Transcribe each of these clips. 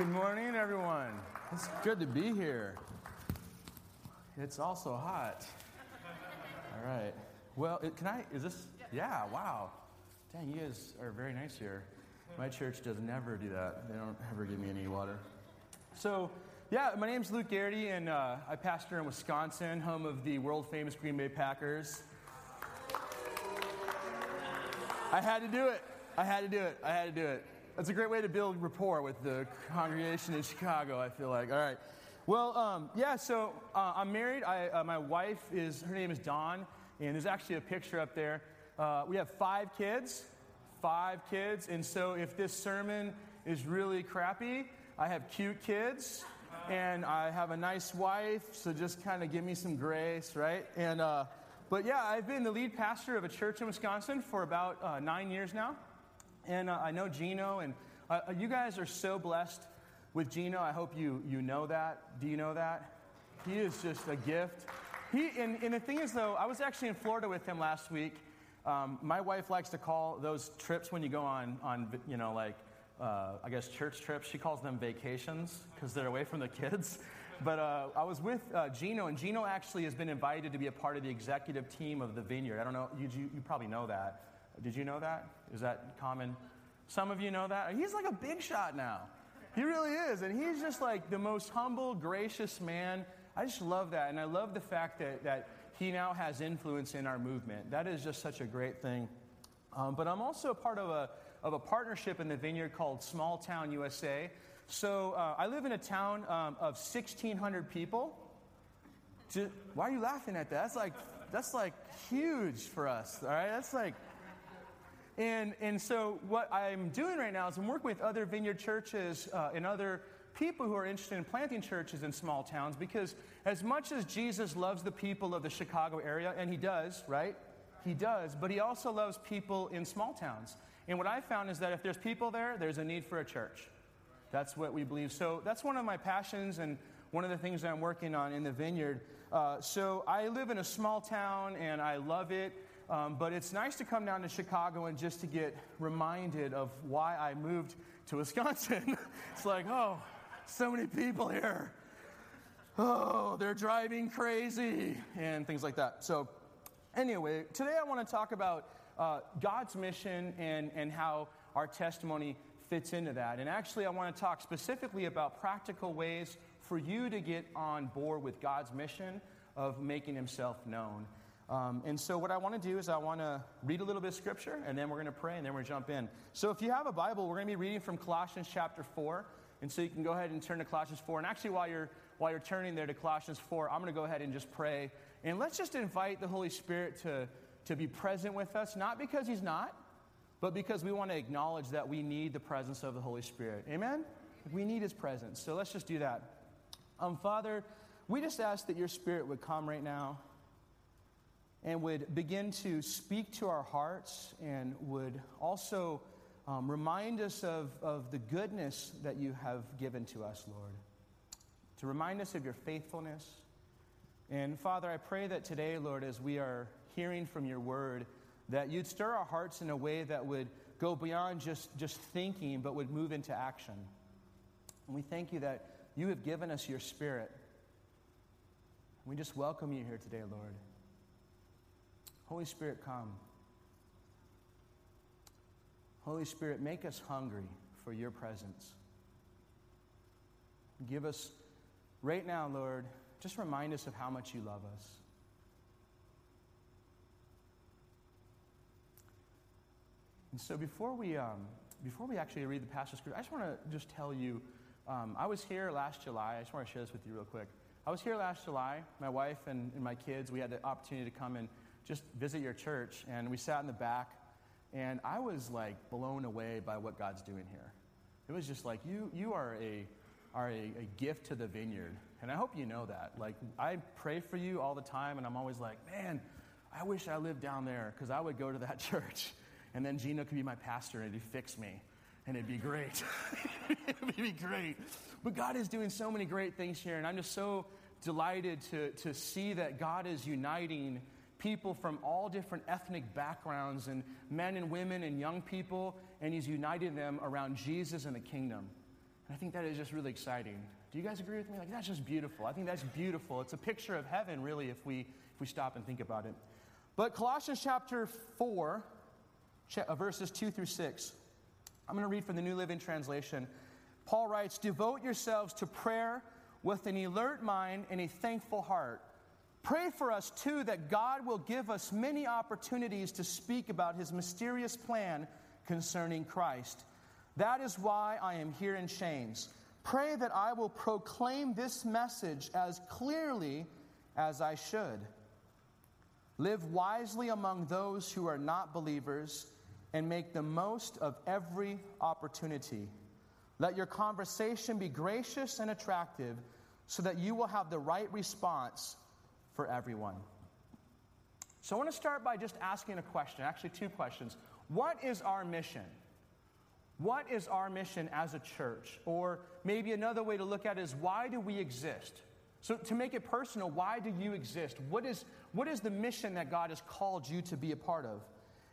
Good morning, everyone. It's good to be here. It's also hot. All right. Well, it- can I? Is this? Yeah. Wow. Dang, you guys are very nice here. My church does never do that. They don't ever give me any water. So, yeah, my name's Luke Garrity, and uh, I pastor in Wisconsin, home of the world famous Green Bay Packers. I had to do it. I had to do it. I had to do it. That's a great way to build rapport with the congregation in Chicago, I feel like. All right. Well, um, yeah, so uh, I'm married. I, uh, my wife is, her name is Dawn, and there's actually a picture up there. Uh, we have five kids, five kids, and so if this sermon is really crappy, I have cute kids, and I have a nice wife, so just kind of give me some grace, right? And, uh, but yeah, I've been the lead pastor of a church in Wisconsin for about uh, nine years now. And uh, I know Gino, and uh, you guys are so blessed with Gino. I hope you, you know that. Do you know that? He is just a gift. He, and, and the thing is, though, I was actually in Florida with him last week. Um, my wife likes to call those trips when you go on, on you know, like, uh, I guess church trips. She calls them vacations because they're away from the kids. But uh, I was with uh, Gino, and Gino actually has been invited to be a part of the executive team of the Vineyard. I don't know, you, you, you probably know that. Did you know that? Is that common? Some of you know that. He's like a big shot now. He really is. And he's just like the most humble, gracious man. I just love that. And I love the fact that, that he now has influence in our movement. That is just such a great thing. Um, but I'm also a part of a, of a partnership in the vineyard called Small Town USA. So uh, I live in a town um, of 1,600 people. Just, why are you laughing at that? That's like, that's like huge for us, all right? That's like, and, and so, what I'm doing right now is I'm working with other vineyard churches uh, and other people who are interested in planting churches in small towns because, as much as Jesus loves the people of the Chicago area, and he does, right? He does, but he also loves people in small towns. And what I found is that if there's people there, there's a need for a church. That's what we believe. So, that's one of my passions and one of the things that I'm working on in the vineyard. Uh, so, I live in a small town and I love it. Um, but it's nice to come down to Chicago and just to get reminded of why I moved to Wisconsin. it's like, oh, so many people here. Oh, they're driving crazy and things like that. So, anyway, today I want to talk about uh, God's mission and, and how our testimony fits into that. And actually, I want to talk specifically about practical ways for you to get on board with God's mission of making Himself known. Um, and so, what I want to do is, I want to read a little bit of scripture, and then we're going to pray, and then we're going to jump in. So, if you have a Bible, we're going to be reading from Colossians chapter 4. And so, you can go ahead and turn to Colossians 4. And actually, while you're, while you're turning there to Colossians 4, I'm going to go ahead and just pray. And let's just invite the Holy Spirit to, to be present with us, not because He's not, but because we want to acknowledge that we need the presence of the Holy Spirit. Amen? We need His presence. So, let's just do that. Um, Father, we just ask that your Spirit would come right now and would begin to speak to our hearts and would also um, remind us of, of the goodness that you have given to us, Lord. To remind us of your faithfulness. And Father, I pray that today, Lord, as we are hearing from your word, that you'd stir our hearts in a way that would go beyond just, just thinking, but would move into action. And we thank you that you have given us your spirit. We just welcome you here today, Lord. Holy Spirit, come. Holy Spirit, make us hungry for your presence. Give us, right now, Lord, just remind us of how much you love us. And so before we, um, before we actually read the passage scripture, I just want to just tell you, um, I was here last July. I just want to share this with you real quick. I was here last July. My wife and, and my kids, we had the opportunity to come and just visit your church, and we sat in the back, and I was like blown away by what God's doing here. It was just like you, you are a are a, a gift to the vineyard, and I hope you know that. Like I pray for you all the time, and I'm always like, man, I wish I lived down there because I would go to that church, and then Gino could be my pastor and he'd fix me, and it'd be great. it'd be great. But God is doing so many great things here, and I'm just so delighted to to see that God is uniting people from all different ethnic backgrounds and men and women and young people, and he's united them around Jesus and the kingdom. And I think that is just really exciting. Do you guys agree with me? Like, that's just beautiful. I think that's beautiful. It's a picture of heaven, really, if we, if we stop and think about it. But Colossians chapter 4, uh, verses 2 through 6, I'm going to read from the New Living Translation. Paul writes, Devote yourselves to prayer with an alert mind and a thankful heart. Pray for us, too, that God will give us many opportunities to speak about his mysterious plan concerning Christ. That is why I am here in chains. Pray that I will proclaim this message as clearly as I should. Live wisely among those who are not believers and make the most of every opportunity. Let your conversation be gracious and attractive so that you will have the right response for everyone. So, I want to start by just asking a question, actually, two questions. What is our mission? What is our mission as a church? Or maybe another way to look at it is why do we exist? So, to make it personal, why do you exist? What is, what is the mission that God has called you to be a part of?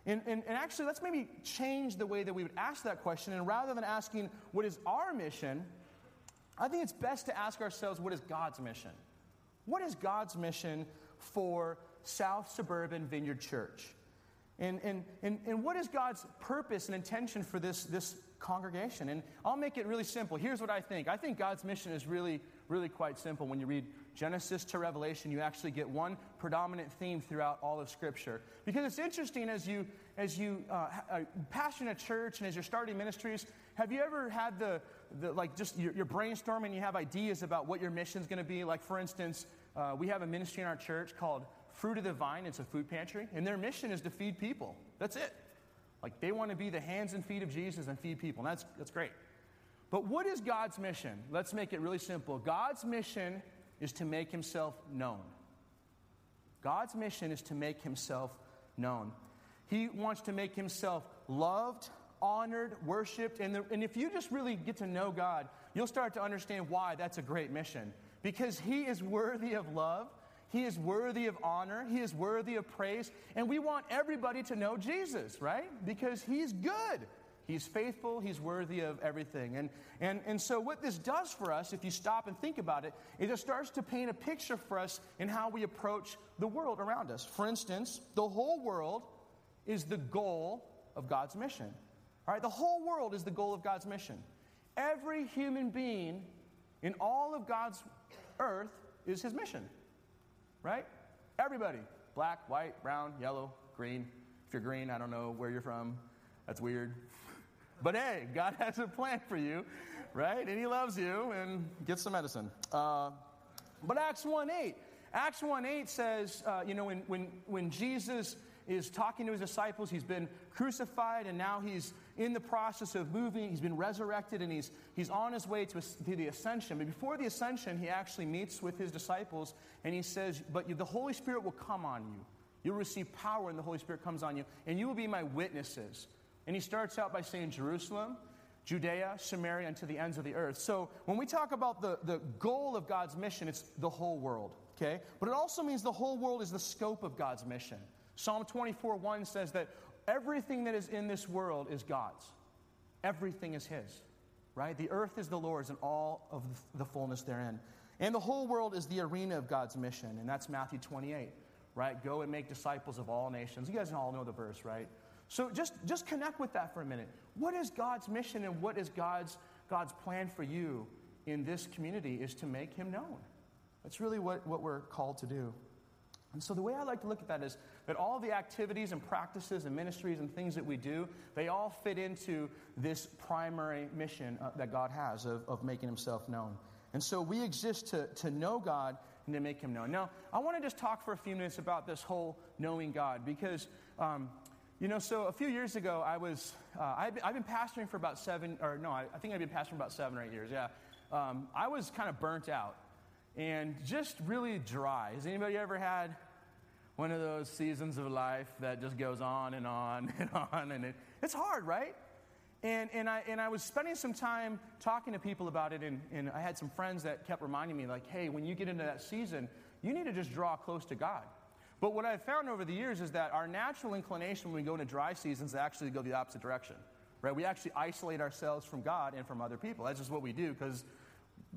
And, and, and, actually, let's maybe change the way that we would ask that question. And rather than asking, what is our mission, I think it's best to ask ourselves, what is God's mission? What is God's mission for South Suburban Vineyard Church? And, and, and, and what is God's purpose and intention for this, this congregation? And I'll make it really simple. Here's what I think I think God's mission is really, really quite simple when you read Genesis to Revelation, you actually get one predominant theme throughout all of Scripture. Because it's interesting as you, as you uh, uh, passion a church and as you're starting ministries, have you ever had the, the like just you're, you're brainstorming, you have ideas about what your mission is going to be? Like, for instance, uh, we have a ministry in our church called Fruit of the Vine. It's a food pantry, and their mission is to feed people. That's it. Like, they want to be the hands and feet of Jesus and feed people, and that's, that's great. But what is God's mission? Let's make it really simple. God's mission is to make himself known. God's mission is to make himself known. He wants to make himself loved, honored, worshiped. And, the, and if you just really get to know God, you'll start to understand why that's a great mission. Because he is worthy of love, he is worthy of honor, he is worthy of praise. And we want everybody to know Jesus, right? Because he's good. He's faithful, he's worthy of everything. And, and, and so, what this does for us, if you stop and think about it, it just starts to paint a picture for us in how we approach the world around us. For instance, the whole world is the goal of God's mission. All right, the whole world is the goal of God's mission. Every human being in all of God's earth is his mission, right? Everybody black, white, brown, yellow, green. If you're green, I don't know where you're from. That's weird. But hey, God has a plan for you, right? And He loves you, and get some medicine. Uh, but Acts 1 8. Acts 1 8 says, uh, you know, when, when, when Jesus is talking to his disciples, he's been crucified, and now he's in the process of moving. He's been resurrected, and he's, he's on his way to, to the ascension. But before the ascension, he actually meets with his disciples, and he says, But the Holy Spirit will come on you. You'll receive power when the Holy Spirit comes on you, and you will be my witnesses. And he starts out by saying Jerusalem, Judea, Samaria, and to the ends of the earth. So when we talk about the, the goal of God's mission, it's the whole world, okay? But it also means the whole world is the scope of God's mission. Psalm 24 1 says that everything that is in this world is God's, everything is His, right? The earth is the Lord's and all of the fullness therein. And the whole world is the arena of God's mission, and that's Matthew 28, right? Go and make disciples of all nations. You guys all know the verse, right? So just, just connect with that for a minute. What is God's mission and what is God's, God's plan for you in this community is to make him known. That's really what, what we're called to do. And so the way I like to look at that is that all the activities and practices and ministries and things that we do, they all fit into this primary mission uh, that God has of, of making himself known. And so we exist to, to know God and to make him known. Now, I want to just talk for a few minutes about this whole knowing God because um, you know, so a few years ago, I was, uh, I've, been pastoring for about seven, or no, I, I, think I've been pastoring about seven or eight years, yeah. Um, I was kind of burnt out and just really dry. Has anybody ever had one of those seasons of life that just goes on and on and on? And it, it's hard, right? And, and, I, and I was spending some time talking to people about it, and, and I had some friends that kept reminding me, like, hey, when you get into that season, you need to just draw close to God. But what I've found over the years is that our natural inclination when we go into dry seasons is actually go the opposite direction, right? We actually isolate ourselves from God and from other people. That's just what we do because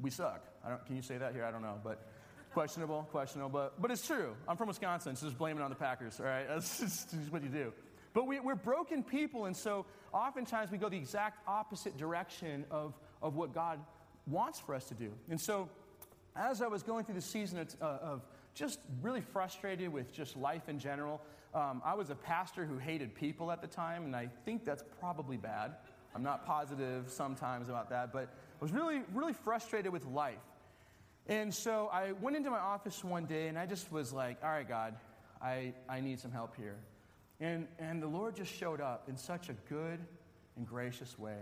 we suck. can you say that here? I don't know, but questionable, questionable, but, but it's true. I'm from Wisconsin, so just blame it on the Packers, all right? That's just, just what you do. But we, are broken people, and so oftentimes we go the exact opposite direction of, of what God wants for us to do. And so as I was going through the season of, uh, of just really frustrated with just life in general, um, I was a pastor who hated people at the time, and I think that's probably bad. I'm not positive sometimes about that, but I was really, really frustrated with life. And so I went into my office one day and I just was like, all right, God, I, I need some help here. And, and the Lord just showed up in such a good and gracious way.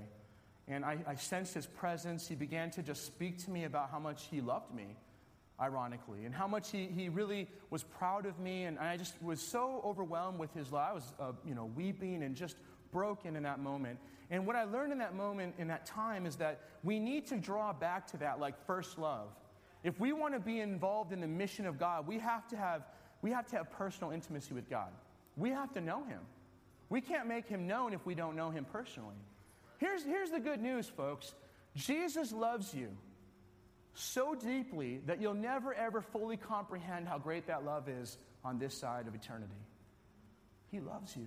And I, I sensed his presence. He began to just speak to me about how much he loved me, ironically, and how much he, he really was proud of me. And I just was so overwhelmed with his love. I was, uh, you know, weeping and just broken in that moment. And what I learned in that moment, in that time, is that we need to draw back to that like first love. If we want to be involved in the mission of God, we have to have, we have, to have personal intimacy with God. We have to know Him. We can't make Him known if we don't know Him personally. Here's, here's the good news, folks Jesus loves you so deeply that you'll never ever fully comprehend how great that love is on this side of eternity. He loves you.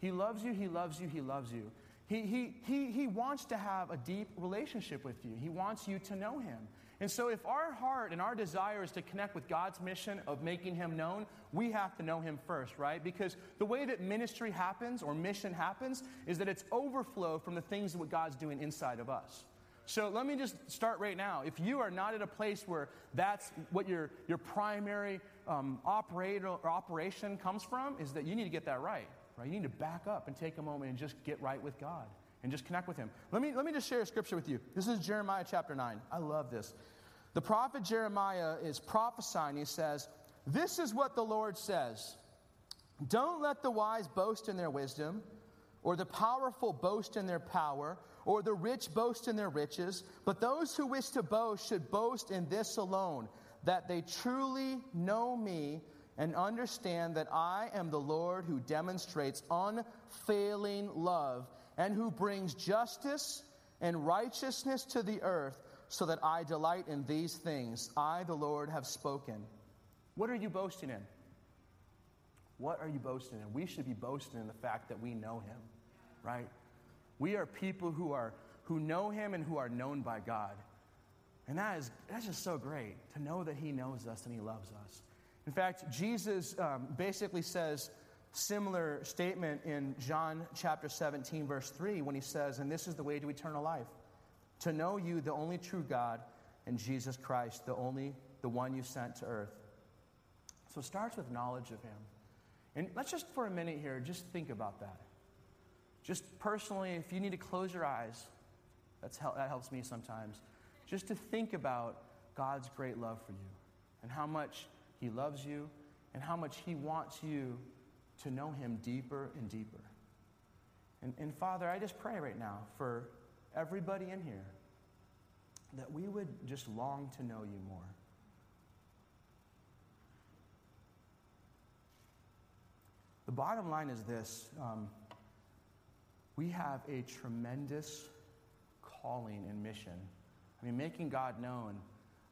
He loves you, He loves you, He loves you. He, he, he, he wants to have a deep relationship with you. He wants you to know Him. And so, if our heart and our desire is to connect with God's mission of making Him known, we have to know Him first, right? Because the way that ministry happens or mission happens is that it's overflow from the things that God's doing inside of us. So let me just start right now. If you are not at a place where that's what your, your primary um, operator or operation comes from, is that you need to get that right, right? You need to back up and take a moment and just get right with God and just connect with him. Let me, let me just share a scripture with you. This is Jeremiah chapter 9. I love this. The prophet Jeremiah is prophesying. He says, This is what the Lord says Don't let the wise boast in their wisdom, or the powerful boast in their power, or the rich boast in their riches, but those who wish to boast should boast in this alone that they truly know me and understand that I am the Lord who demonstrates unfailing love and who brings justice and righteousness to the earth, so that I delight in these things. I, the Lord, have spoken. What are you boasting in? What are you boasting in? We should be boasting in the fact that we know Him, right? We are people who are who know Him and who are known by God. And that is that's just so great to know that He knows us and He loves us. In fact, Jesus um, basically says, similar statement in John chapter 17, verse 3, when he says, And this is the way to eternal life to know you, the only true God, and Jesus Christ, the only, the one you sent to earth. So it starts with knowledge of him. And let's just for a minute here, just think about that. Just personally, if you need to close your eyes, that's that helps me sometimes. Just to think about God's great love for you and how much He loves you and how much He wants you to know Him deeper and deeper. And, and Father, I just pray right now for everybody in here that we would just long to know you more. The bottom line is this um, we have a tremendous calling and mission. I mean, making God known.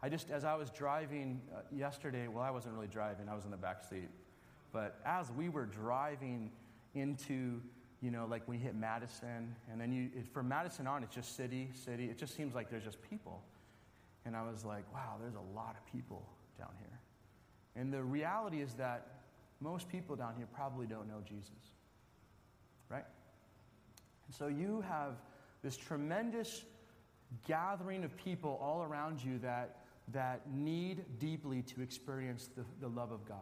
I just, as I was driving uh, yesterday, well, I wasn't really driving, I was in the back seat. But as we were driving into, you know, like we hit Madison, and then you, from Madison on, it's just city, city. It just seems like there's just people. And I was like, wow, there's a lot of people down here. And the reality is that most people down here probably don't know Jesus. Right? And so you have this tremendous gathering of people all around you that, that need deeply to experience the, the love of God.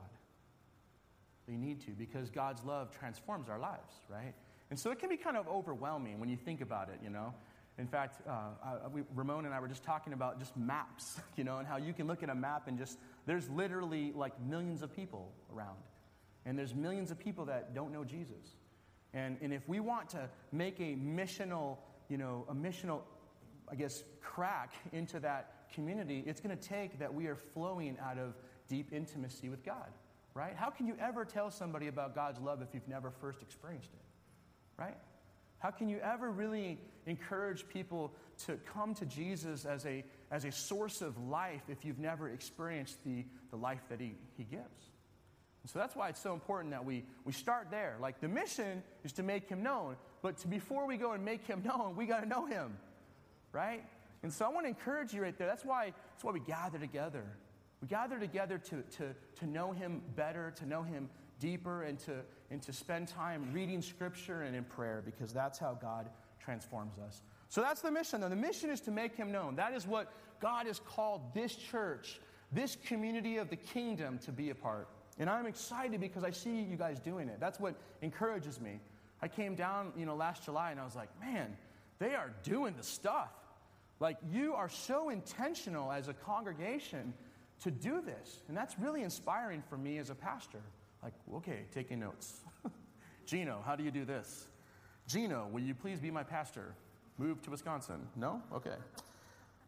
They need to because God's love transforms our lives, right? And so it can be kind of overwhelming when you think about it, you know. In fact, uh, I, we, Ramon and I were just talking about just maps, you know, and how you can look at a map and just, there's literally like millions of people around. And there's millions of people that don't know Jesus. And, and if we want to make a missional, you know, a missional, I guess, crack into that community, it's going to take that we are flowing out of deep intimacy with God right? How can you ever tell somebody about God's love if you've never first experienced it, right? How can you ever really encourage people to come to Jesus as a, as a source of life if you've never experienced the, the life that he, he gives? And so that's why it's so important that we, we start there. Like the mission is to make him known, but to, before we go and make him known, we got to know him, right? And so I want to encourage you right there. That's why, that's why we gather together. We gather together to, to, to know him better, to know him deeper, and to, and to spend time reading scripture and in prayer because that's how God transforms us. So that's the mission. Though. The mission is to make him known. That is what God has called this church, this community of the kingdom to be a part. And I'm excited because I see you guys doing it. That's what encourages me. I came down, you know, last July and I was like, man, they are doing the stuff. Like, you are so intentional as a congregation to do this. And that's really inspiring for me as a pastor. Like, okay, taking notes. Gino, how do you do this? Gino, will you please be my pastor? Move to Wisconsin. No? Okay.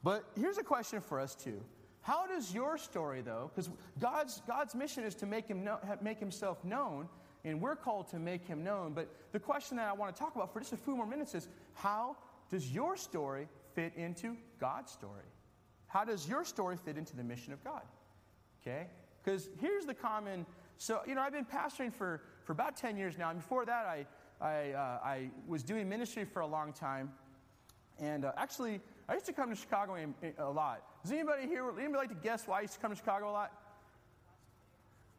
But here's a question for us too. How does your story, though, because God's, God's mission is to make, him know, make himself known, and we're called to make him known. But the question that I want to talk about for just a few more minutes is how does your story fit into God's story? How does your story fit into the mission of God? Okay? Because here's the common. So, you know, I've been pastoring for, for about 10 years now. And before that, I, I, uh, I was doing ministry for a long time. And uh, actually, I used to come to Chicago a lot. Does anybody here, anybody like to guess why I used to come to Chicago a lot?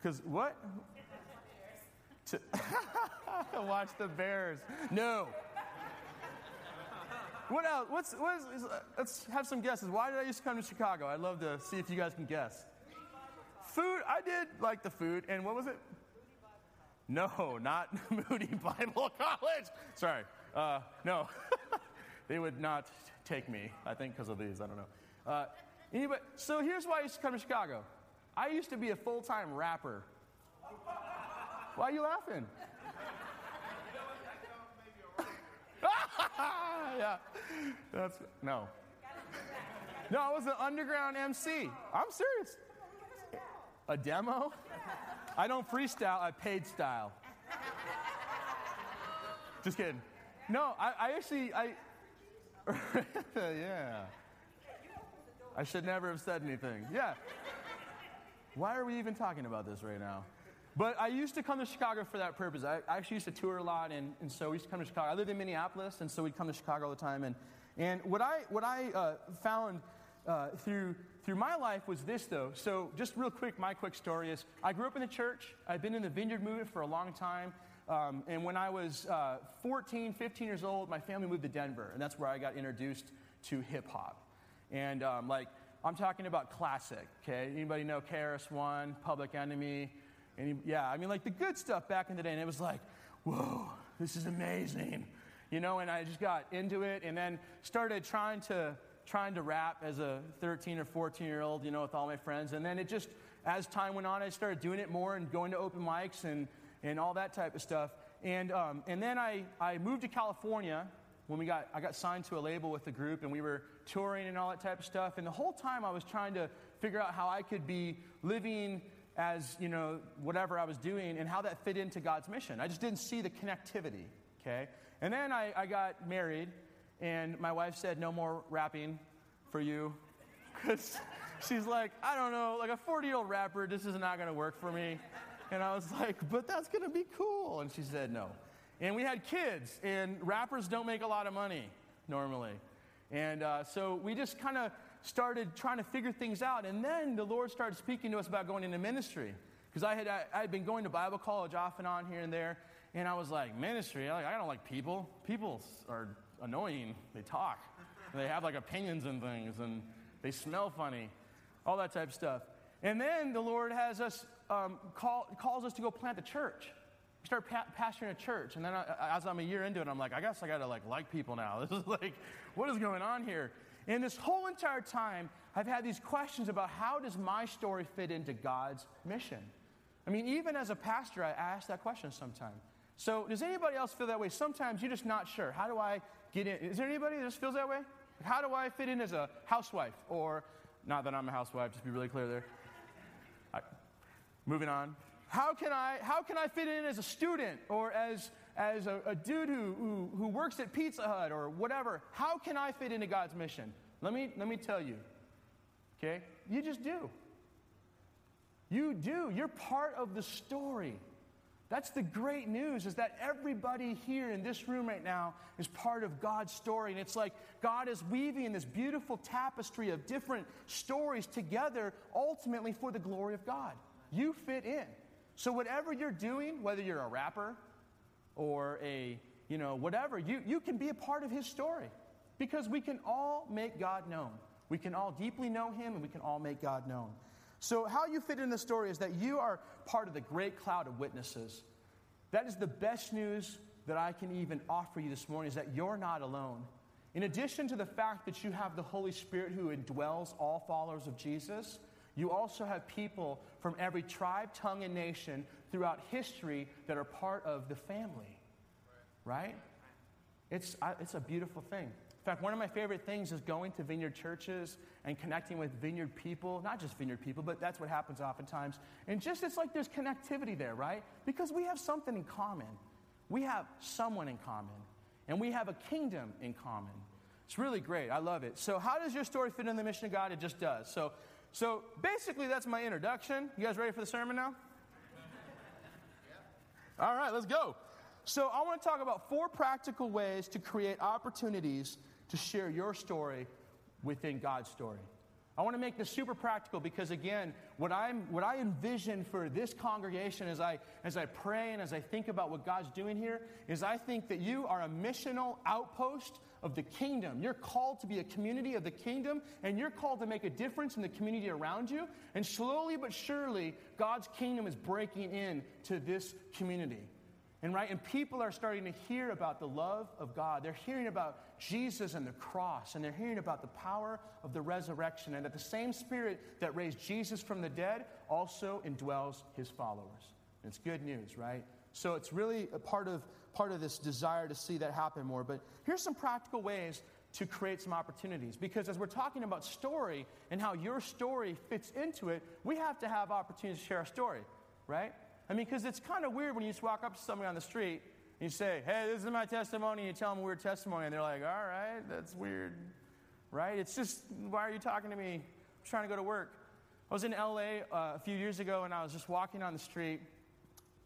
Because what? to watch the Bears. No. What else? What's, what is, let's have some guesses. Why did I used to come to Chicago? I'd love to see if you guys can guess. Food. I did like the food. And what was it? No, not Moody Bible College. Sorry. Uh, no. they would not take me, I think, because of these. I don't know. Uh, anyway, so here's why I used to come to Chicago. I used to be a full time rapper. Why are you laughing? yeah. That's no. No, I was an underground MC. I'm serious. A demo? I don't freestyle, I paid style. Just kidding. No, I, I actually I yeah. I should never have said anything. Yeah. Why are we even talking about this right now? But I used to come to Chicago for that purpose. I, actually used to tour a lot, and, and so we used to come to Chicago. I lived in Minneapolis, and so we'd come to Chicago all the time. And, and what I, what I uh, found uh, through, through my life was this, though. So, just real quick, my quick story is I grew up in the church. I've been in the vineyard movement for a long time. Um, and when I was uh, 14, 15 years old, my family moved to Denver, and that's where I got introduced to hip hop. And um, like, I'm talking about classic, okay? Anybody know KRS One, Public Enemy? Any, yeah, I mean, like the good stuff back in the day, and it was like, whoa, this is amazing, you know. And I just got into it, and then started trying to trying to rap as a 13 or 14 year old, you know, with all my friends. And then it just, as time went on, I started doing it more and going to open mics and and all that type of stuff. And um, and then I I moved to California when we got I got signed to a label with the group, and we were touring and all that type of stuff. And the whole time I was trying to figure out how I could be living as, you know, whatever I was doing and how that fit into God's mission. I just didn't see the connectivity, okay? And then I, I got married, and my wife said, no more rapping for you. Because she's like, I don't know, like a 40 year old rapper, this is not going to work for me. And I was like, but that's going to be cool. And she said, no. And we had kids, and rappers don't make a lot of money normally. And uh, so we just kind of started trying to figure things out. And then the Lord started speaking to us about going into ministry. Because I had, I, I, had been going to Bible college off and on here and there. And I was like, ministry? I, I don't like people. People are annoying. They talk. they have like opinions and things. And they smell funny. All that type of stuff. And then the Lord has us, um, call, calls us to go plant a church. We start pa- pastoring a church. And then I, as I'm a year into it, I'm like, I guess I got to like like people now. This is like, what is going on here? And this whole entire time, I've had these questions about how does my story fit into God's mission? I mean, even as a pastor, I ask that question sometimes. So, does anybody else feel that way? Sometimes you're just not sure. How do I get in? Is there anybody that just feels that way? How do I fit in as a housewife? Or, not that I'm a housewife, just be really clear there. moving on. How can, I, how can I fit in as a student or as, as a, a dude who, who, who works at Pizza Hut or whatever, how can I fit into God's mission? Let me, let me tell you, okay? You just do. You do. You're part of the story. That's the great news is that everybody here in this room right now is part of God's story. And it's like God is weaving this beautiful tapestry of different stories together, ultimately for the glory of God. You fit in. So, whatever you're doing, whether you're a rapper or a, you know, whatever, you, you can be a part of His story because we can all make God known. We can all deeply know Him and we can all make God known. So, how you fit in the story is that you are part of the great cloud of witnesses. That is the best news that I can even offer you this morning is that you're not alone. In addition to the fact that you have the Holy Spirit who indwells all followers of Jesus, you also have people from every tribe, tongue, and nation throughout history that are part of the family. Right? It's, it's a beautiful thing. In fact, one of my favorite things is going to vineyard churches and connecting with vineyard people, not just vineyard people, but that's what happens oftentimes. And just it's like there's connectivity there, right? Because we have something in common. We have someone in common, and we have a kingdom in common. It's really great. I love it. So, how does your story fit in the mission of God? It just does. So, so basically, that's my introduction. You guys ready for the sermon now? All right, let's go. So, I want to talk about four practical ways to create opportunities to share your story within God's story. I want to make this super practical because, again, what, I'm, what I envision for this congregation as I, as I pray and as I think about what God's doing here is I think that you are a missional outpost of the kingdom. You're called to be a community of the kingdom, and you're called to make a difference in the community around you. And slowly but surely, God's kingdom is breaking in to this community. And right, and people are starting to hear about the love of God. They're hearing about Jesus and the cross, and they're hearing about the power of the resurrection, and that the same spirit that raised Jesus from the dead also indwells his followers. And it's good news, right? So it's really a part of part of this desire to see that happen more. But here's some practical ways to create some opportunities. Because as we're talking about story and how your story fits into it, we have to have opportunities to share our story, right? I mean, because it's kind of weird when you just walk up to somebody on the street and you say, hey, this is my testimony, and you tell them a weird testimony, and they're like, all right, that's weird, right? It's just, why are you talking to me? I'm trying to go to work. I was in LA uh, a few years ago, and I was just walking on the street,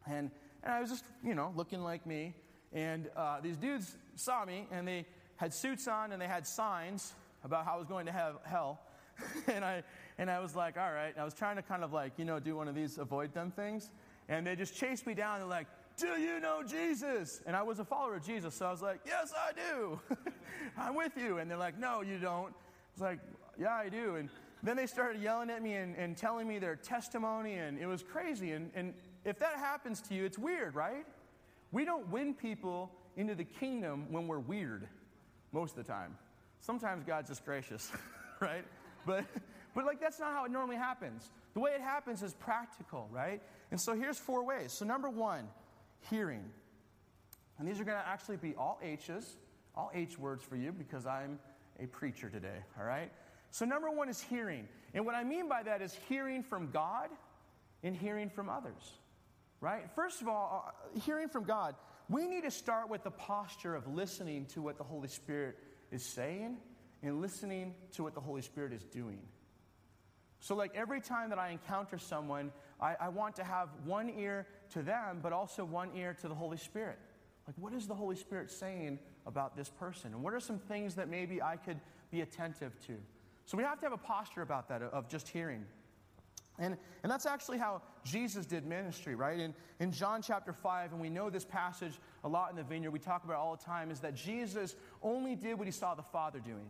and, and I was just, you know, looking like me. And uh, these dudes saw me, and they had suits on, and they had signs about how I was going to have hell. and, I, and I was like, all right. And I was trying to kind of like, you know, do one of these avoid them things. And they just chased me down. They're like, Do you know Jesus? And I was a follower of Jesus. So I was like, Yes, I do. I'm with you. And they're like, No, you don't. I was like, Yeah, I do. And then they started yelling at me and, and telling me their testimony. And it was crazy. And, and if that happens to you, it's weird, right? We don't win people into the kingdom when we're weird most of the time. Sometimes God's just gracious, right? But, but like that's not how it normally happens. The way it happens is practical, right? And so here's four ways. So, number one, hearing. And these are going to actually be all H's, all H words for you because I'm a preacher today, all right? So, number one is hearing. And what I mean by that is hearing from God and hearing from others, right? First of all, uh, hearing from God, we need to start with the posture of listening to what the Holy Spirit is saying and listening to what the Holy Spirit is doing. So, like every time that I encounter someone, I, I, want to have one ear to them, but also one ear to the Holy Spirit. Like, what is the Holy Spirit saying about this person? And what are some things that maybe I could be attentive to? So, we have to have a posture about that of just hearing. And, and that's actually how Jesus did ministry, right? In, in John chapter 5, and we know this passage a lot in the vineyard, we talk about all the time, is that Jesus only did what he saw the Father doing.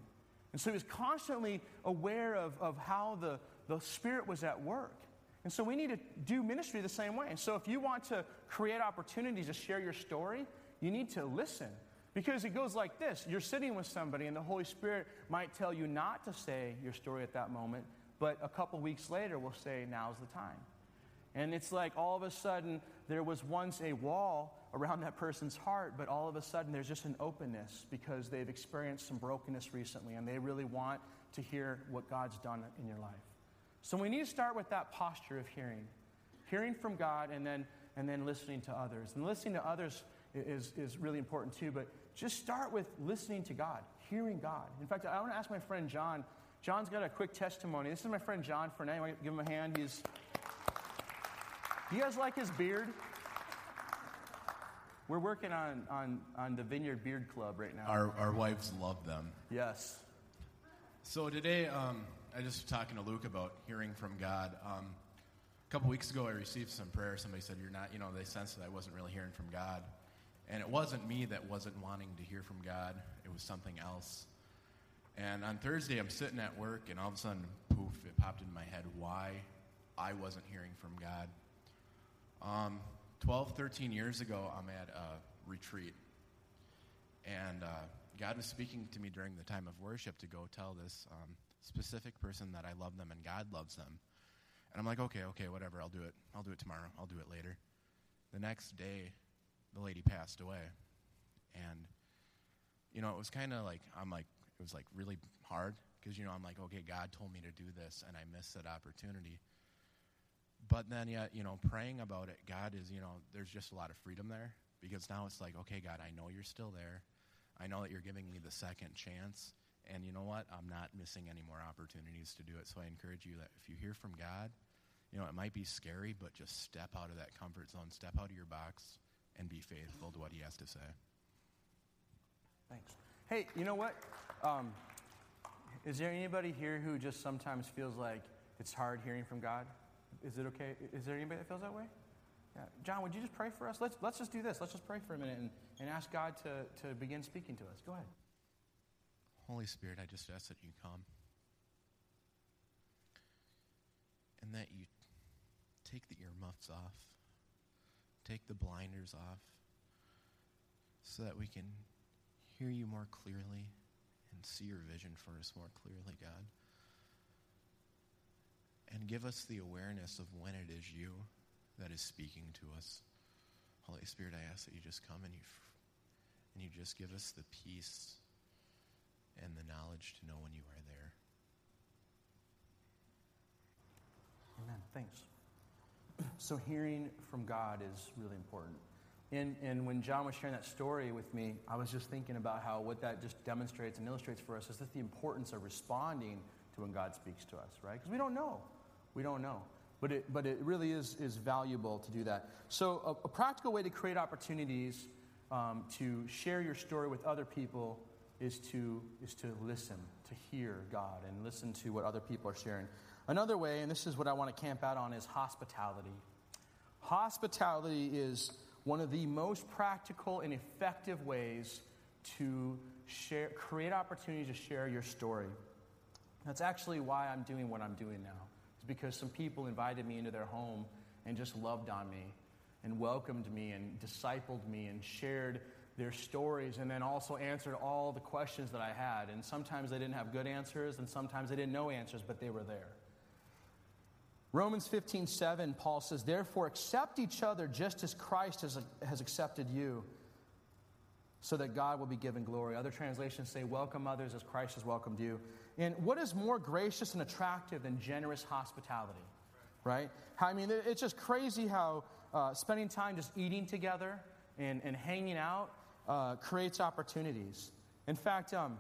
And so he was constantly aware of, of how the, the Spirit was at work. And so we need to do ministry the same way. And so if you want to create opportunities to share your story, you need to listen. Because it goes like this you're sitting with somebody, and the Holy Spirit might tell you not to say your story at that moment, but a couple weeks later will say, now's the time. And it's like all of a sudden there was once a wall around that person's heart, but all of a sudden there's just an openness because they've experienced some brokenness recently and they really want to hear what God's done in your life. So we need to start with that posture of hearing. Hearing from God and then, and then listening to others. And listening to others is, is really important too. But just start with listening to God, hearing God. In fact, I want to ask my friend John. John's got a quick testimony. This is my friend John Fernet. I want to give him a hand. He's. Do you guys like his beard? We're working on, on, on the Vineyard Beard Club right now. Our, our wives love them. Yes. So today, um, I just was talking to Luke about hearing from God. Um, a couple weeks ago, I received some prayer. Somebody said, You're not, you know, they sensed that I wasn't really hearing from God. And it wasn't me that wasn't wanting to hear from God, it was something else. And on Thursday, I'm sitting at work, and all of a sudden, poof, it popped in my head why I wasn't hearing from God. Um, 12, 13 years ago, I'm at a retreat. And uh, God was speaking to me during the time of worship to go tell this um, specific person that I love them and God loves them. And I'm like, okay, okay, whatever, I'll do it. I'll do it tomorrow. I'll do it later. The next day, the lady passed away. And, you know, it was kind of like, I'm like, it was like really hard because, you know, I'm like, okay, God told me to do this and I missed that opportunity. But then, yet, you know, praying about it, God is, you know, there's just a lot of freedom there because now it's like, okay, God, I know you're still there. I know that you're giving me the second chance. And you know what? I'm not missing any more opportunities to do it. So I encourage you that if you hear from God, you know, it might be scary, but just step out of that comfort zone, step out of your box, and be faithful to what He has to say. Thanks. Hey, you know what? Um, is there anybody here who just sometimes feels like it's hard hearing from God? Is it okay? Is there anybody that feels that way? Yeah. John, would you just pray for us? Let's, let's just do this. Let's just pray for a minute and, and ask God to, to begin speaking to us. Go ahead. Holy Spirit, I just ask that you come and that you take the earmuffs off, take the blinders off, so that we can hear you more clearly and see your vision for us more clearly, God. And give us the awareness of when it is you that is speaking to us. Holy Spirit, I ask that you just come and you, and you just give us the peace and the knowledge to know when you are there. Amen. Thanks. So, hearing from God is really important. And, and when John was sharing that story with me, I was just thinking about how what that just demonstrates and illustrates for us is that the importance of responding to when God speaks to us, right? Because we don't know. We don't know. But it, but it really is, is valuable to do that. So, a, a practical way to create opportunities um, to share your story with other people is to, is to listen, to hear God, and listen to what other people are sharing. Another way, and this is what I want to camp out on, is hospitality. Hospitality is one of the most practical and effective ways to share, create opportunities to share your story. That's actually why I'm doing what I'm doing now. It's because some people invited me into their home and just loved on me and welcomed me and discipled me and shared their stories and then also answered all the questions that I had. And sometimes they didn't have good answers and sometimes they didn't know answers, but they were there. Romans 15, 7, Paul says, Therefore, accept each other just as Christ has, has accepted you, so that God will be given glory. Other translations say, Welcome others as Christ has welcomed you. And what is more gracious and attractive than generous hospitality? Right? I mean, it's just crazy how uh, spending time just eating together and, and hanging out uh, creates opportunities. In fact, um,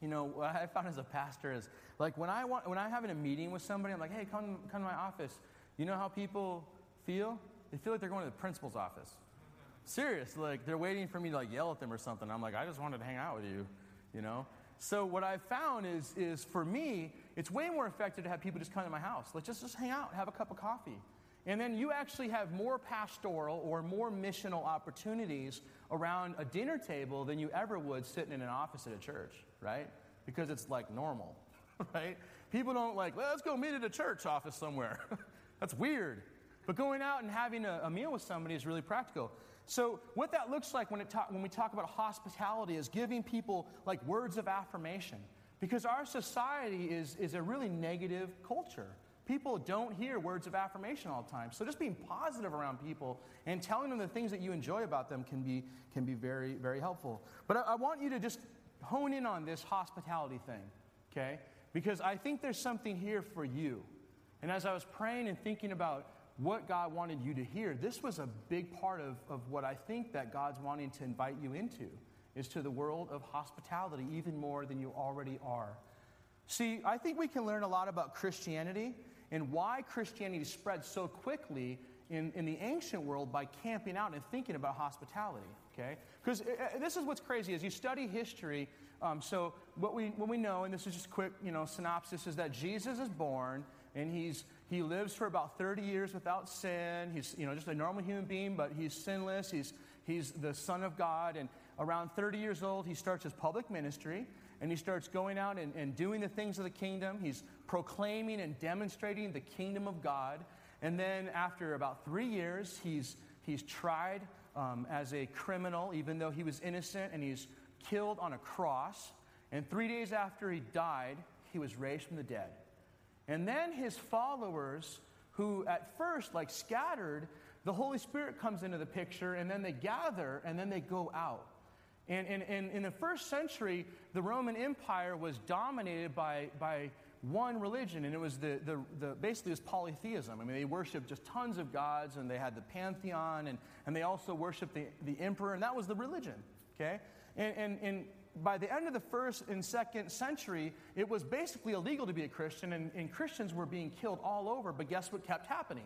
you know, what I found as a pastor is like when I want when I'm having a meeting with somebody, I'm like, hey, come come to my office. You know how people feel? They feel like they're going to the principal's office. Serious, like they're waiting for me to like yell at them or something. I'm like, I just wanted to hang out with you, you know. So what I've found is is for me, it's way more effective to have people just come to my house. Let's just just hang out, have a cup of coffee. And then you actually have more pastoral or more missional opportunities around a dinner table than you ever would sitting in an office at a church, right? Because it's like normal. right? People don't like, well, let's go meet at a church office somewhere. That's weird. But going out and having a, a, meal with somebody is really practical. So, what that looks like when, talk, when we talk about hospitality is giving people like words of affirmation. Because our society is, is a really negative culture. People don't hear words of affirmation all the time. So, just being positive around people and telling them the things that you enjoy about them can be, can be very, very helpful. But I, I want you to just hone in on this hospitality thing, okay? because I think there's something here for you. And as I was praying and thinking about what God wanted you to hear, this was a big part of, of what I think that God's wanting to invite you into, is to the world of hospitality, even more than you already are. See, I think we can learn a lot about Christianity and why Christianity spread so quickly in, in the ancient world by camping out and thinking about hospitality, okay? Because uh, uh, this is what's crazy, as you study history, um, so what we, what we know, and this is just quick, you know, synopsis, is that Jesus is born and he's, he lives for about 30 years without sin. He's, you know, just a normal human being, but he's sinless. He's, he's the Son of God. And around 30 years old, he starts his public ministry and he starts going out and, and doing the things of the kingdom. He's proclaiming and demonstrating the kingdom of God. And then after about three years, he's, he's tried um, as a criminal, even though he was innocent, and he's killed on a cross. And three days after he died, he was raised from the dead. And then his followers, who at first like scattered, the Holy Spirit comes into the picture, and then they gather, and then they go out. And, in the first century, the Roman Empire was dominated by, by one religion, and it was the, the, the, basically was polytheism. I mean, they worshiped just tons of gods, and they had the pantheon, and, and they also worshiped the, the emperor, and that was the religion, okay? And, and, and by the end of the first and second century, it was basically illegal to be a Christian, and, and Christians were being killed all over, but guess what kept happening?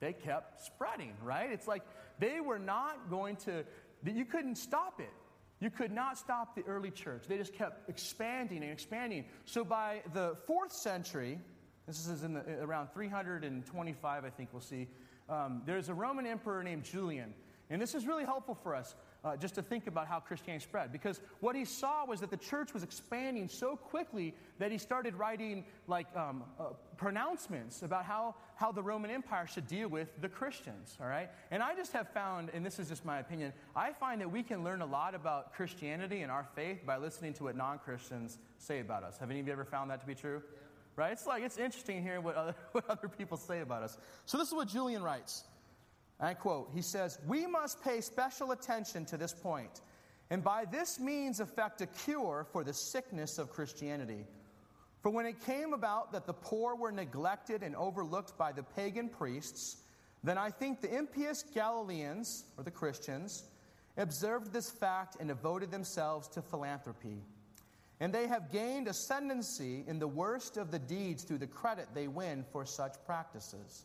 They kept spreading, right? It's like they were not going to, you couldn't stop it. You could not stop the early church. They just kept expanding and expanding. So by the fourth century, this is in the, around 325, I think we'll see, um, there's a Roman emperor named Julian. And this is really helpful for us uh, just to think about how Christianity spread. Because what he saw was that the church was expanding so quickly that he started writing like um, uh, pronouncements about how, how the Roman Empire should deal with the Christians, all right? And I just have found, and this is just my opinion, I find that we can learn a lot about Christianity and our faith by listening to what non Christians say about us. Have any of you ever found that to be true? Right? It's like, it's interesting hearing what other, what other people say about us. So this is what Julian writes. I quote, he says, We must pay special attention to this point, and by this means effect a cure for the sickness of Christianity. For when it came about that the poor were neglected and overlooked by the pagan priests, then I think the impious Galileans, or the Christians, observed this fact and devoted themselves to philanthropy. And they have gained ascendancy in the worst of the deeds through the credit they win for such practices.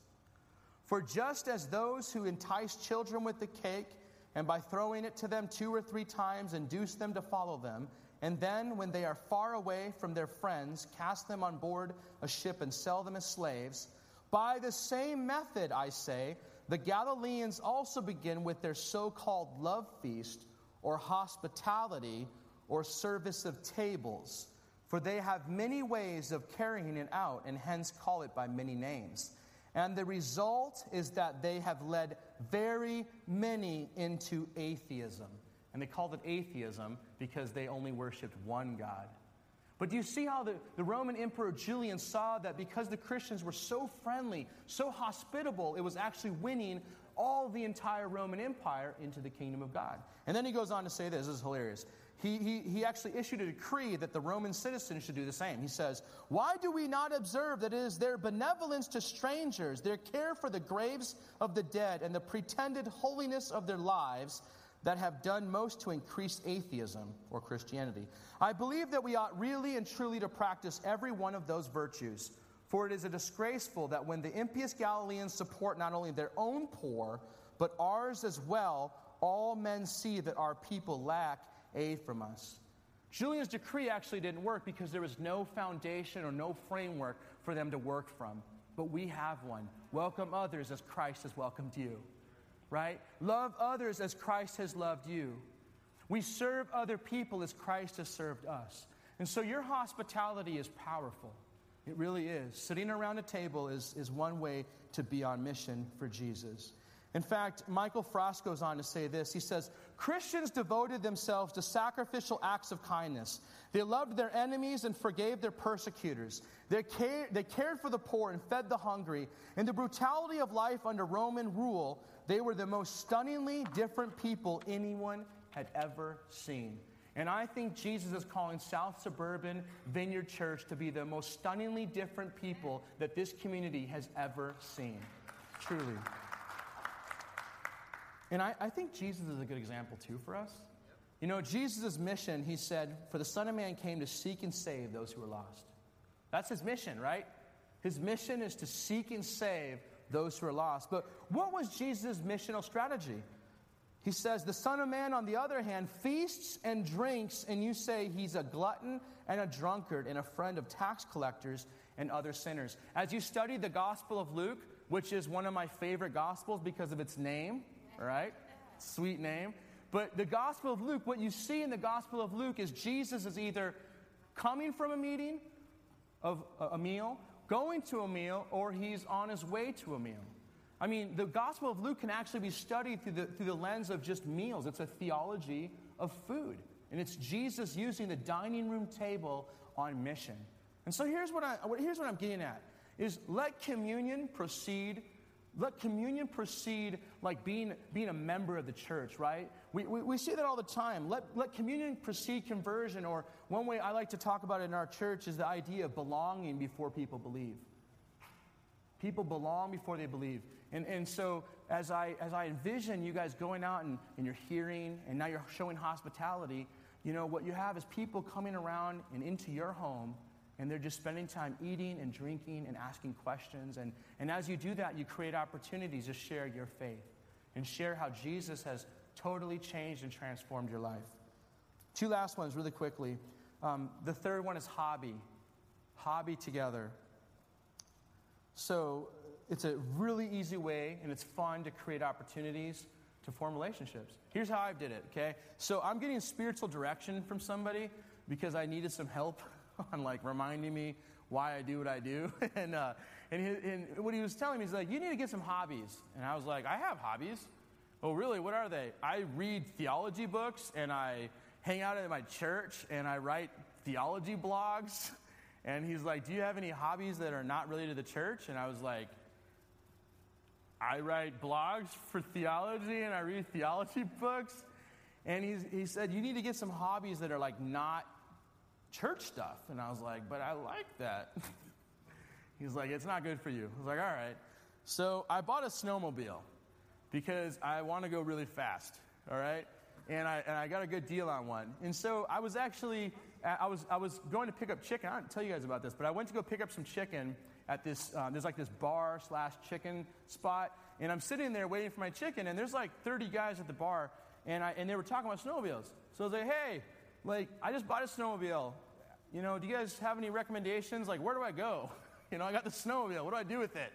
For just as those who entice children with the cake, and by throwing it to them two or three times induce them to follow them, and then, when they are far away from their friends, cast them on board a ship and sell them as slaves, by the same method, I say, the Galileans also begin with their so called love feast, or hospitality, or service of tables. For they have many ways of carrying it out, and hence call it by many names. And the result is that they have led very many into atheism. And they called it atheism because they only worshiped one God. But do you see how the, the Roman Emperor Julian saw that because the Christians were so friendly, so hospitable, it was actually winning all the entire Roman Empire into the kingdom of God? And then he goes on to say this, this is hilarious he, he, he actually issued a decree that the Roman citizens should do the same. He says, Why do we not observe that it is their benevolence to strangers, their care for the graves of the dead, and the pretended holiness of their lives that have done most to increase atheism or Christianity? I believe that we ought really and truly to practice every one of those virtues. For it is a disgraceful that when the impious Galileans support not only their own poor, but ours as well, all men see that our people lack aid from us. Julian's decree actually didn't work because there was no foundation or no framework for them to work from. But we have one. Welcome others as Christ has welcomed you. Right? Love others as Christ has loved you. We serve other people as Christ has served us. And so your hospitality is powerful. It really is. Sitting around a table is, is one way to be on mission for Jesus. In fact, Michael Frost goes on to say this. He says, Christians devoted themselves to sacrificial acts of kindness. They loved their enemies and forgave their persecutors. They, care, they cared for the poor and fed the hungry. In the brutality of life under Roman rule, they were the most stunningly different people anyone had ever seen. And I think Jesus is calling South Suburban Vineyard Church to be the most stunningly different people that this community has ever seen. Truly. And I, I think Jesus is a good example too for us. You know, Jesus' mission, he said, For the Son of Man came to seek and save those who are lost. That's his mission, right? His mission is to seek and save those who are lost. But what was Jesus' missional strategy? He says, The Son of Man, on the other hand, feasts and drinks, and you say he's a glutton and a drunkard and a friend of tax collectors and other sinners. As you study the Gospel of Luke, which is one of my favorite Gospels because of its name, right? Sweet name. But the Gospel of Luke, what you see in the Gospel of Luke is Jesus is either coming from a meeting of a meal, going to a meal, or he's on his way to a meal. I mean, the Gospel of Luke can actually be studied through the, through the lens of just meals. It's a theology of food. And it's Jesus using the dining room table on mission. And so here's what, I, here's what I'm getting at is let communion proceed let communion proceed like being, being a member of the church, right? We, we, we, see that all the time. Let, let communion precede conversion, or one way I like to talk about it in our church is the idea of belonging before people believe. People belong before they believe. And, and so as I, as I envision you guys going out and, and you're hearing, and now you're showing hospitality, you know, what you have is people coming around and into your home and they're just spending time eating and drinking and asking questions. And, and as you do that, you create opportunities to share your faith and share how Jesus has totally changed and transformed your life. Two last ones, really quickly. Um, the third one is hobby. Hobby together. So it's a really easy way and it's fun to create opportunities to form relationships. Here's how I did it, okay? So I'm getting spiritual direction from somebody because I needed some help on like reminding me why I do what I do. and, uh, and, and what he was telling me is like, you need to get some hobbies. And I was like, I have hobbies. Oh, really? What are they? I read theology books and I hang out at my church and I write theology blogs. And he's like, Do you have any hobbies that are not related to the church? And I was like, I write blogs for theology and I read theology books. And he's, he said, You need to get some hobbies that are like not church stuff. And I was like, but I like that. He's like, it's not good for you. I was like, all right. So I bought a snowmobile because I want to go really fast, all right? And I, and I got a good deal on one. And so I was actually, I was, I was going to pick up chicken. I didn't tell you guys about this, but I went to go pick up some chicken at this, uh, there's like this bar slash chicken spot. And I'm sitting there waiting for my chicken, and there's like 30 guys at the bar, and, I, and they were talking about snowmobiles. So I was like, hey, like, I just bought a snowmobile. You know, do you guys have any recommendations? Like, where do I go? You know, I got the snowmobile. What do I do with it?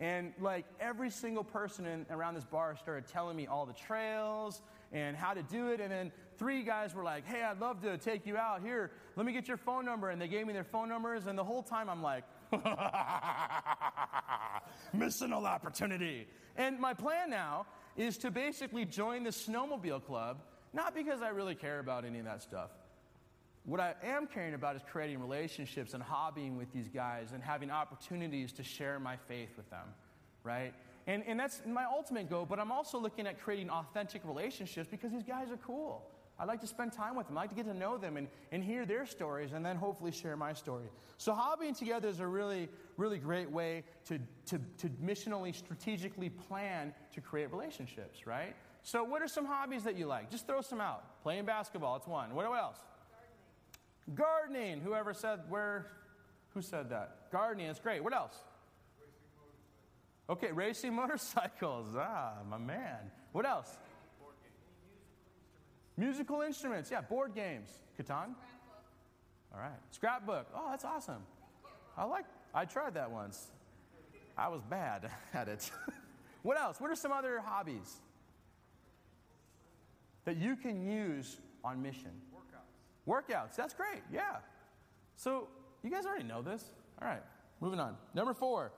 And like every single person in, around this bar started telling me all the trails and how to do it. And then three guys were like, hey, I'd love to take you out. Here, let me get your phone number. And they gave me their phone numbers. And the whole time I'm like, missing an opportunity. And my plan now is to basically join the snowmobile club not because I really care about any of that stuff. What I am caring about is creating relationships and hobbying with these guys and having opportunities to share my faith with them, right? And, and that's my ultimate goal, but I'm also looking at creating authentic relationships because these guys are cool. I like to spend time with them. I like to get to know them and, and hear their stories and then hopefully share my story. So, hobbying together is a really, really great way to, to, to missionally, strategically plan to create relationships, right? So, what are some hobbies that you like? Just throw some out. Playing basketball, it's one. What else? Gardening. Gardening. Whoever said where? Who said that? Gardening. It's great. What else? Racing okay, racing motorcycles. Ah, my man. What else? Musical instruments. Yeah, board games. Catan. All right. Scrapbook. Oh, that's awesome. I like. I tried that once. I was bad at it. what else? What are some other hobbies? That you can use on mission. Workouts. Workouts. That's great. Yeah. So you guys already know this. All right. Moving on. Number four.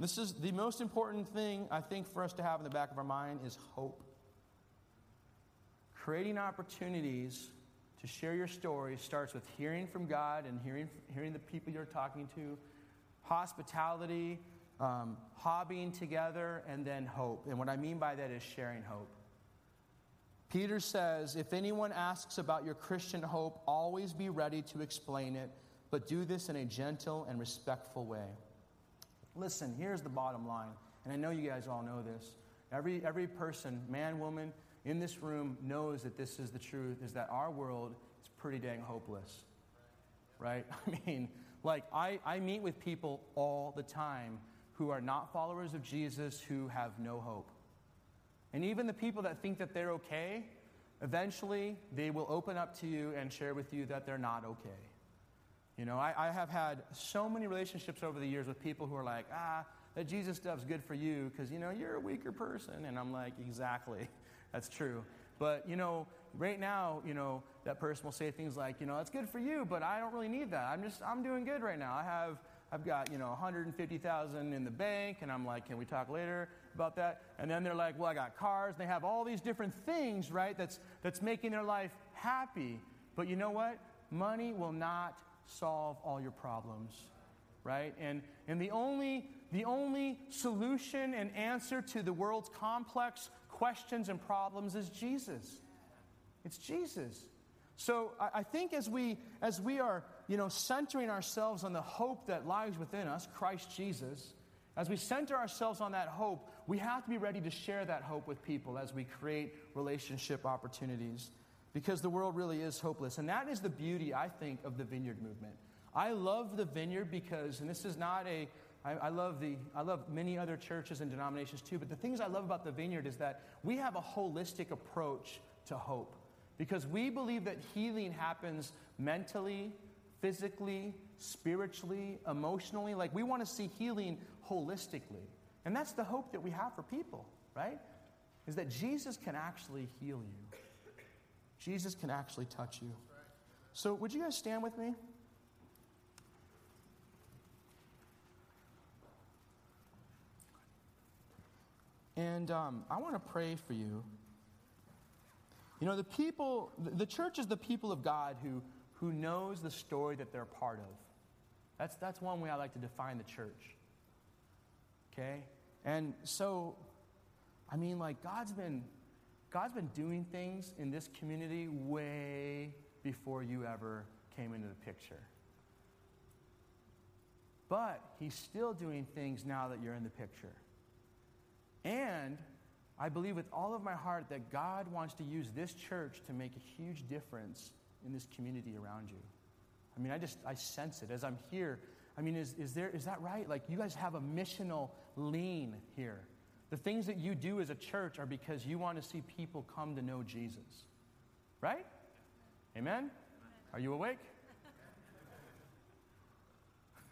This is the most important thing I think for us to have in the back of our mind is hope. Creating opportunities to share your story starts with hearing from God and hearing, hearing the people you're talking to, hospitality, um, hobbying together, and then hope. And what I mean by that is sharing hope. Peter says, If anyone asks about your Christian hope, always be ready to explain it, but do this in a gentle and respectful way. Listen, here's the bottom line. And I know you guys all know this. Every, every person, man, woman, in this room knows that this is the truth, is that our world is pretty dang hopeless. Right? I mean, like, I, I meet with people all the time who are not followers of Jesus who have no hope. And even the people that think that they're okay, eventually they will open up to you and share with you that they're not okay. You know, I, I have had so many relationships over the years with people who are like, ah, that Jesus stuff's good for you because, you know, you're a weaker person. And I'm like, exactly, that's true. But, you know, right now, you know, that person will say things like, you know, that's good for you, but I don't really need that. I'm just, I'm doing good right now. I have, I've got, you know, 150,000 in the bank. And I'm like, can we talk later about that? And then they're like, well, I got cars. And they have all these different things, right, that's, that's making their life happy. But you know what? Money will not solve all your problems, right? And, and the, only, the only solution and answer to the world's complex questions and problems is Jesus. It's Jesus. So I, I think as we, as we are you know, centering ourselves on the hope that lies within us, Christ Jesus, as we center ourselves on that hope, we have to be ready to share that hope with people as we create relationship opportunities because the world really is hopeless. And that is the beauty, I think, of the vineyard movement. I love the vineyard because, and this is not a, I, I love the, I love many other churches and denominations too, but the things I love about the vineyard is that we have a holistic approach to hope because we believe that healing happens mentally, physically, spiritually, emotionally. Like we want to see healing holistically. And that's the hope that we have for people, right? Is that Jesus can actually heal you. Jesus can actually touch you. So, would you guys stand with me? And um, I want to pray for you. You know, the people, the church is the people of God who, who knows the story that they're part of. That's, that's one way I like to define the church. Okay? And so, I mean, like, God's been God's been doing things in this community way before you ever came into the picture. But He's still doing things now that you're in the picture. And I believe with all of my heart that God wants to use this church to make a huge difference in this community around you. I mean, I just, I sense it as I'm here. I mean, is, is, there, is that right? Like, you guys have a missional lean here. The things that you do as a church are because you want to see people come to know Jesus. Right? Amen? Are you awake?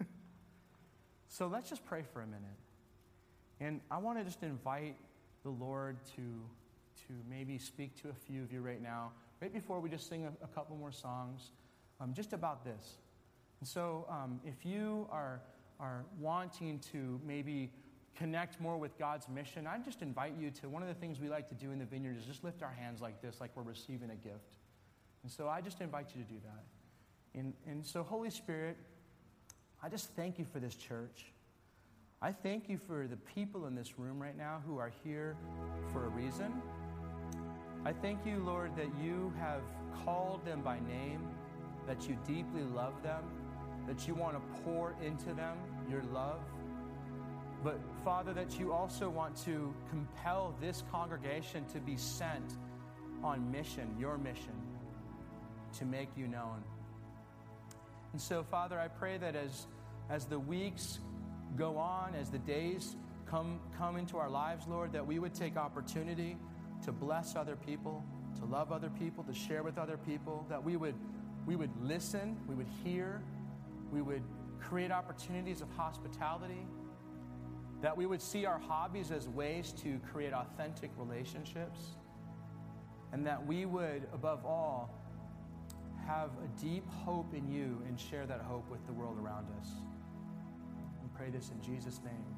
so let's just pray for a minute. And I want to just invite the Lord to, to maybe speak to a few of you right now, right before we just sing a, a couple more songs, um, just about this. And so um, if you are, are wanting to maybe connect more with God's mission, I just invite you to one of the things we like to do in the vineyard is just lift our hands like this, like we're receiving a gift. And so I just invite you to do that. And, and so, Holy Spirit, I just thank you for this church. I thank you for the people in this room right now who are here for a reason. I thank you, Lord, that you have called them by name, that you deeply love them, that you want to pour into them your love. But Father, that you also want to compel this congregation to be sent on mission, your mission, to make you known. And so, Father, I pray that as, as the weeks go on, as the days come, come into our lives, Lord, that we would take opportunity to bless other people, to love other people, to share with other people, that we would, we would listen, we would hear, we would create opportunities of hospitality that we would see our hobbies as ways to create authentic relationships. And that we would, above all, have a deep hope in you and share that hope with the world around us. We pray this in Jesus' name.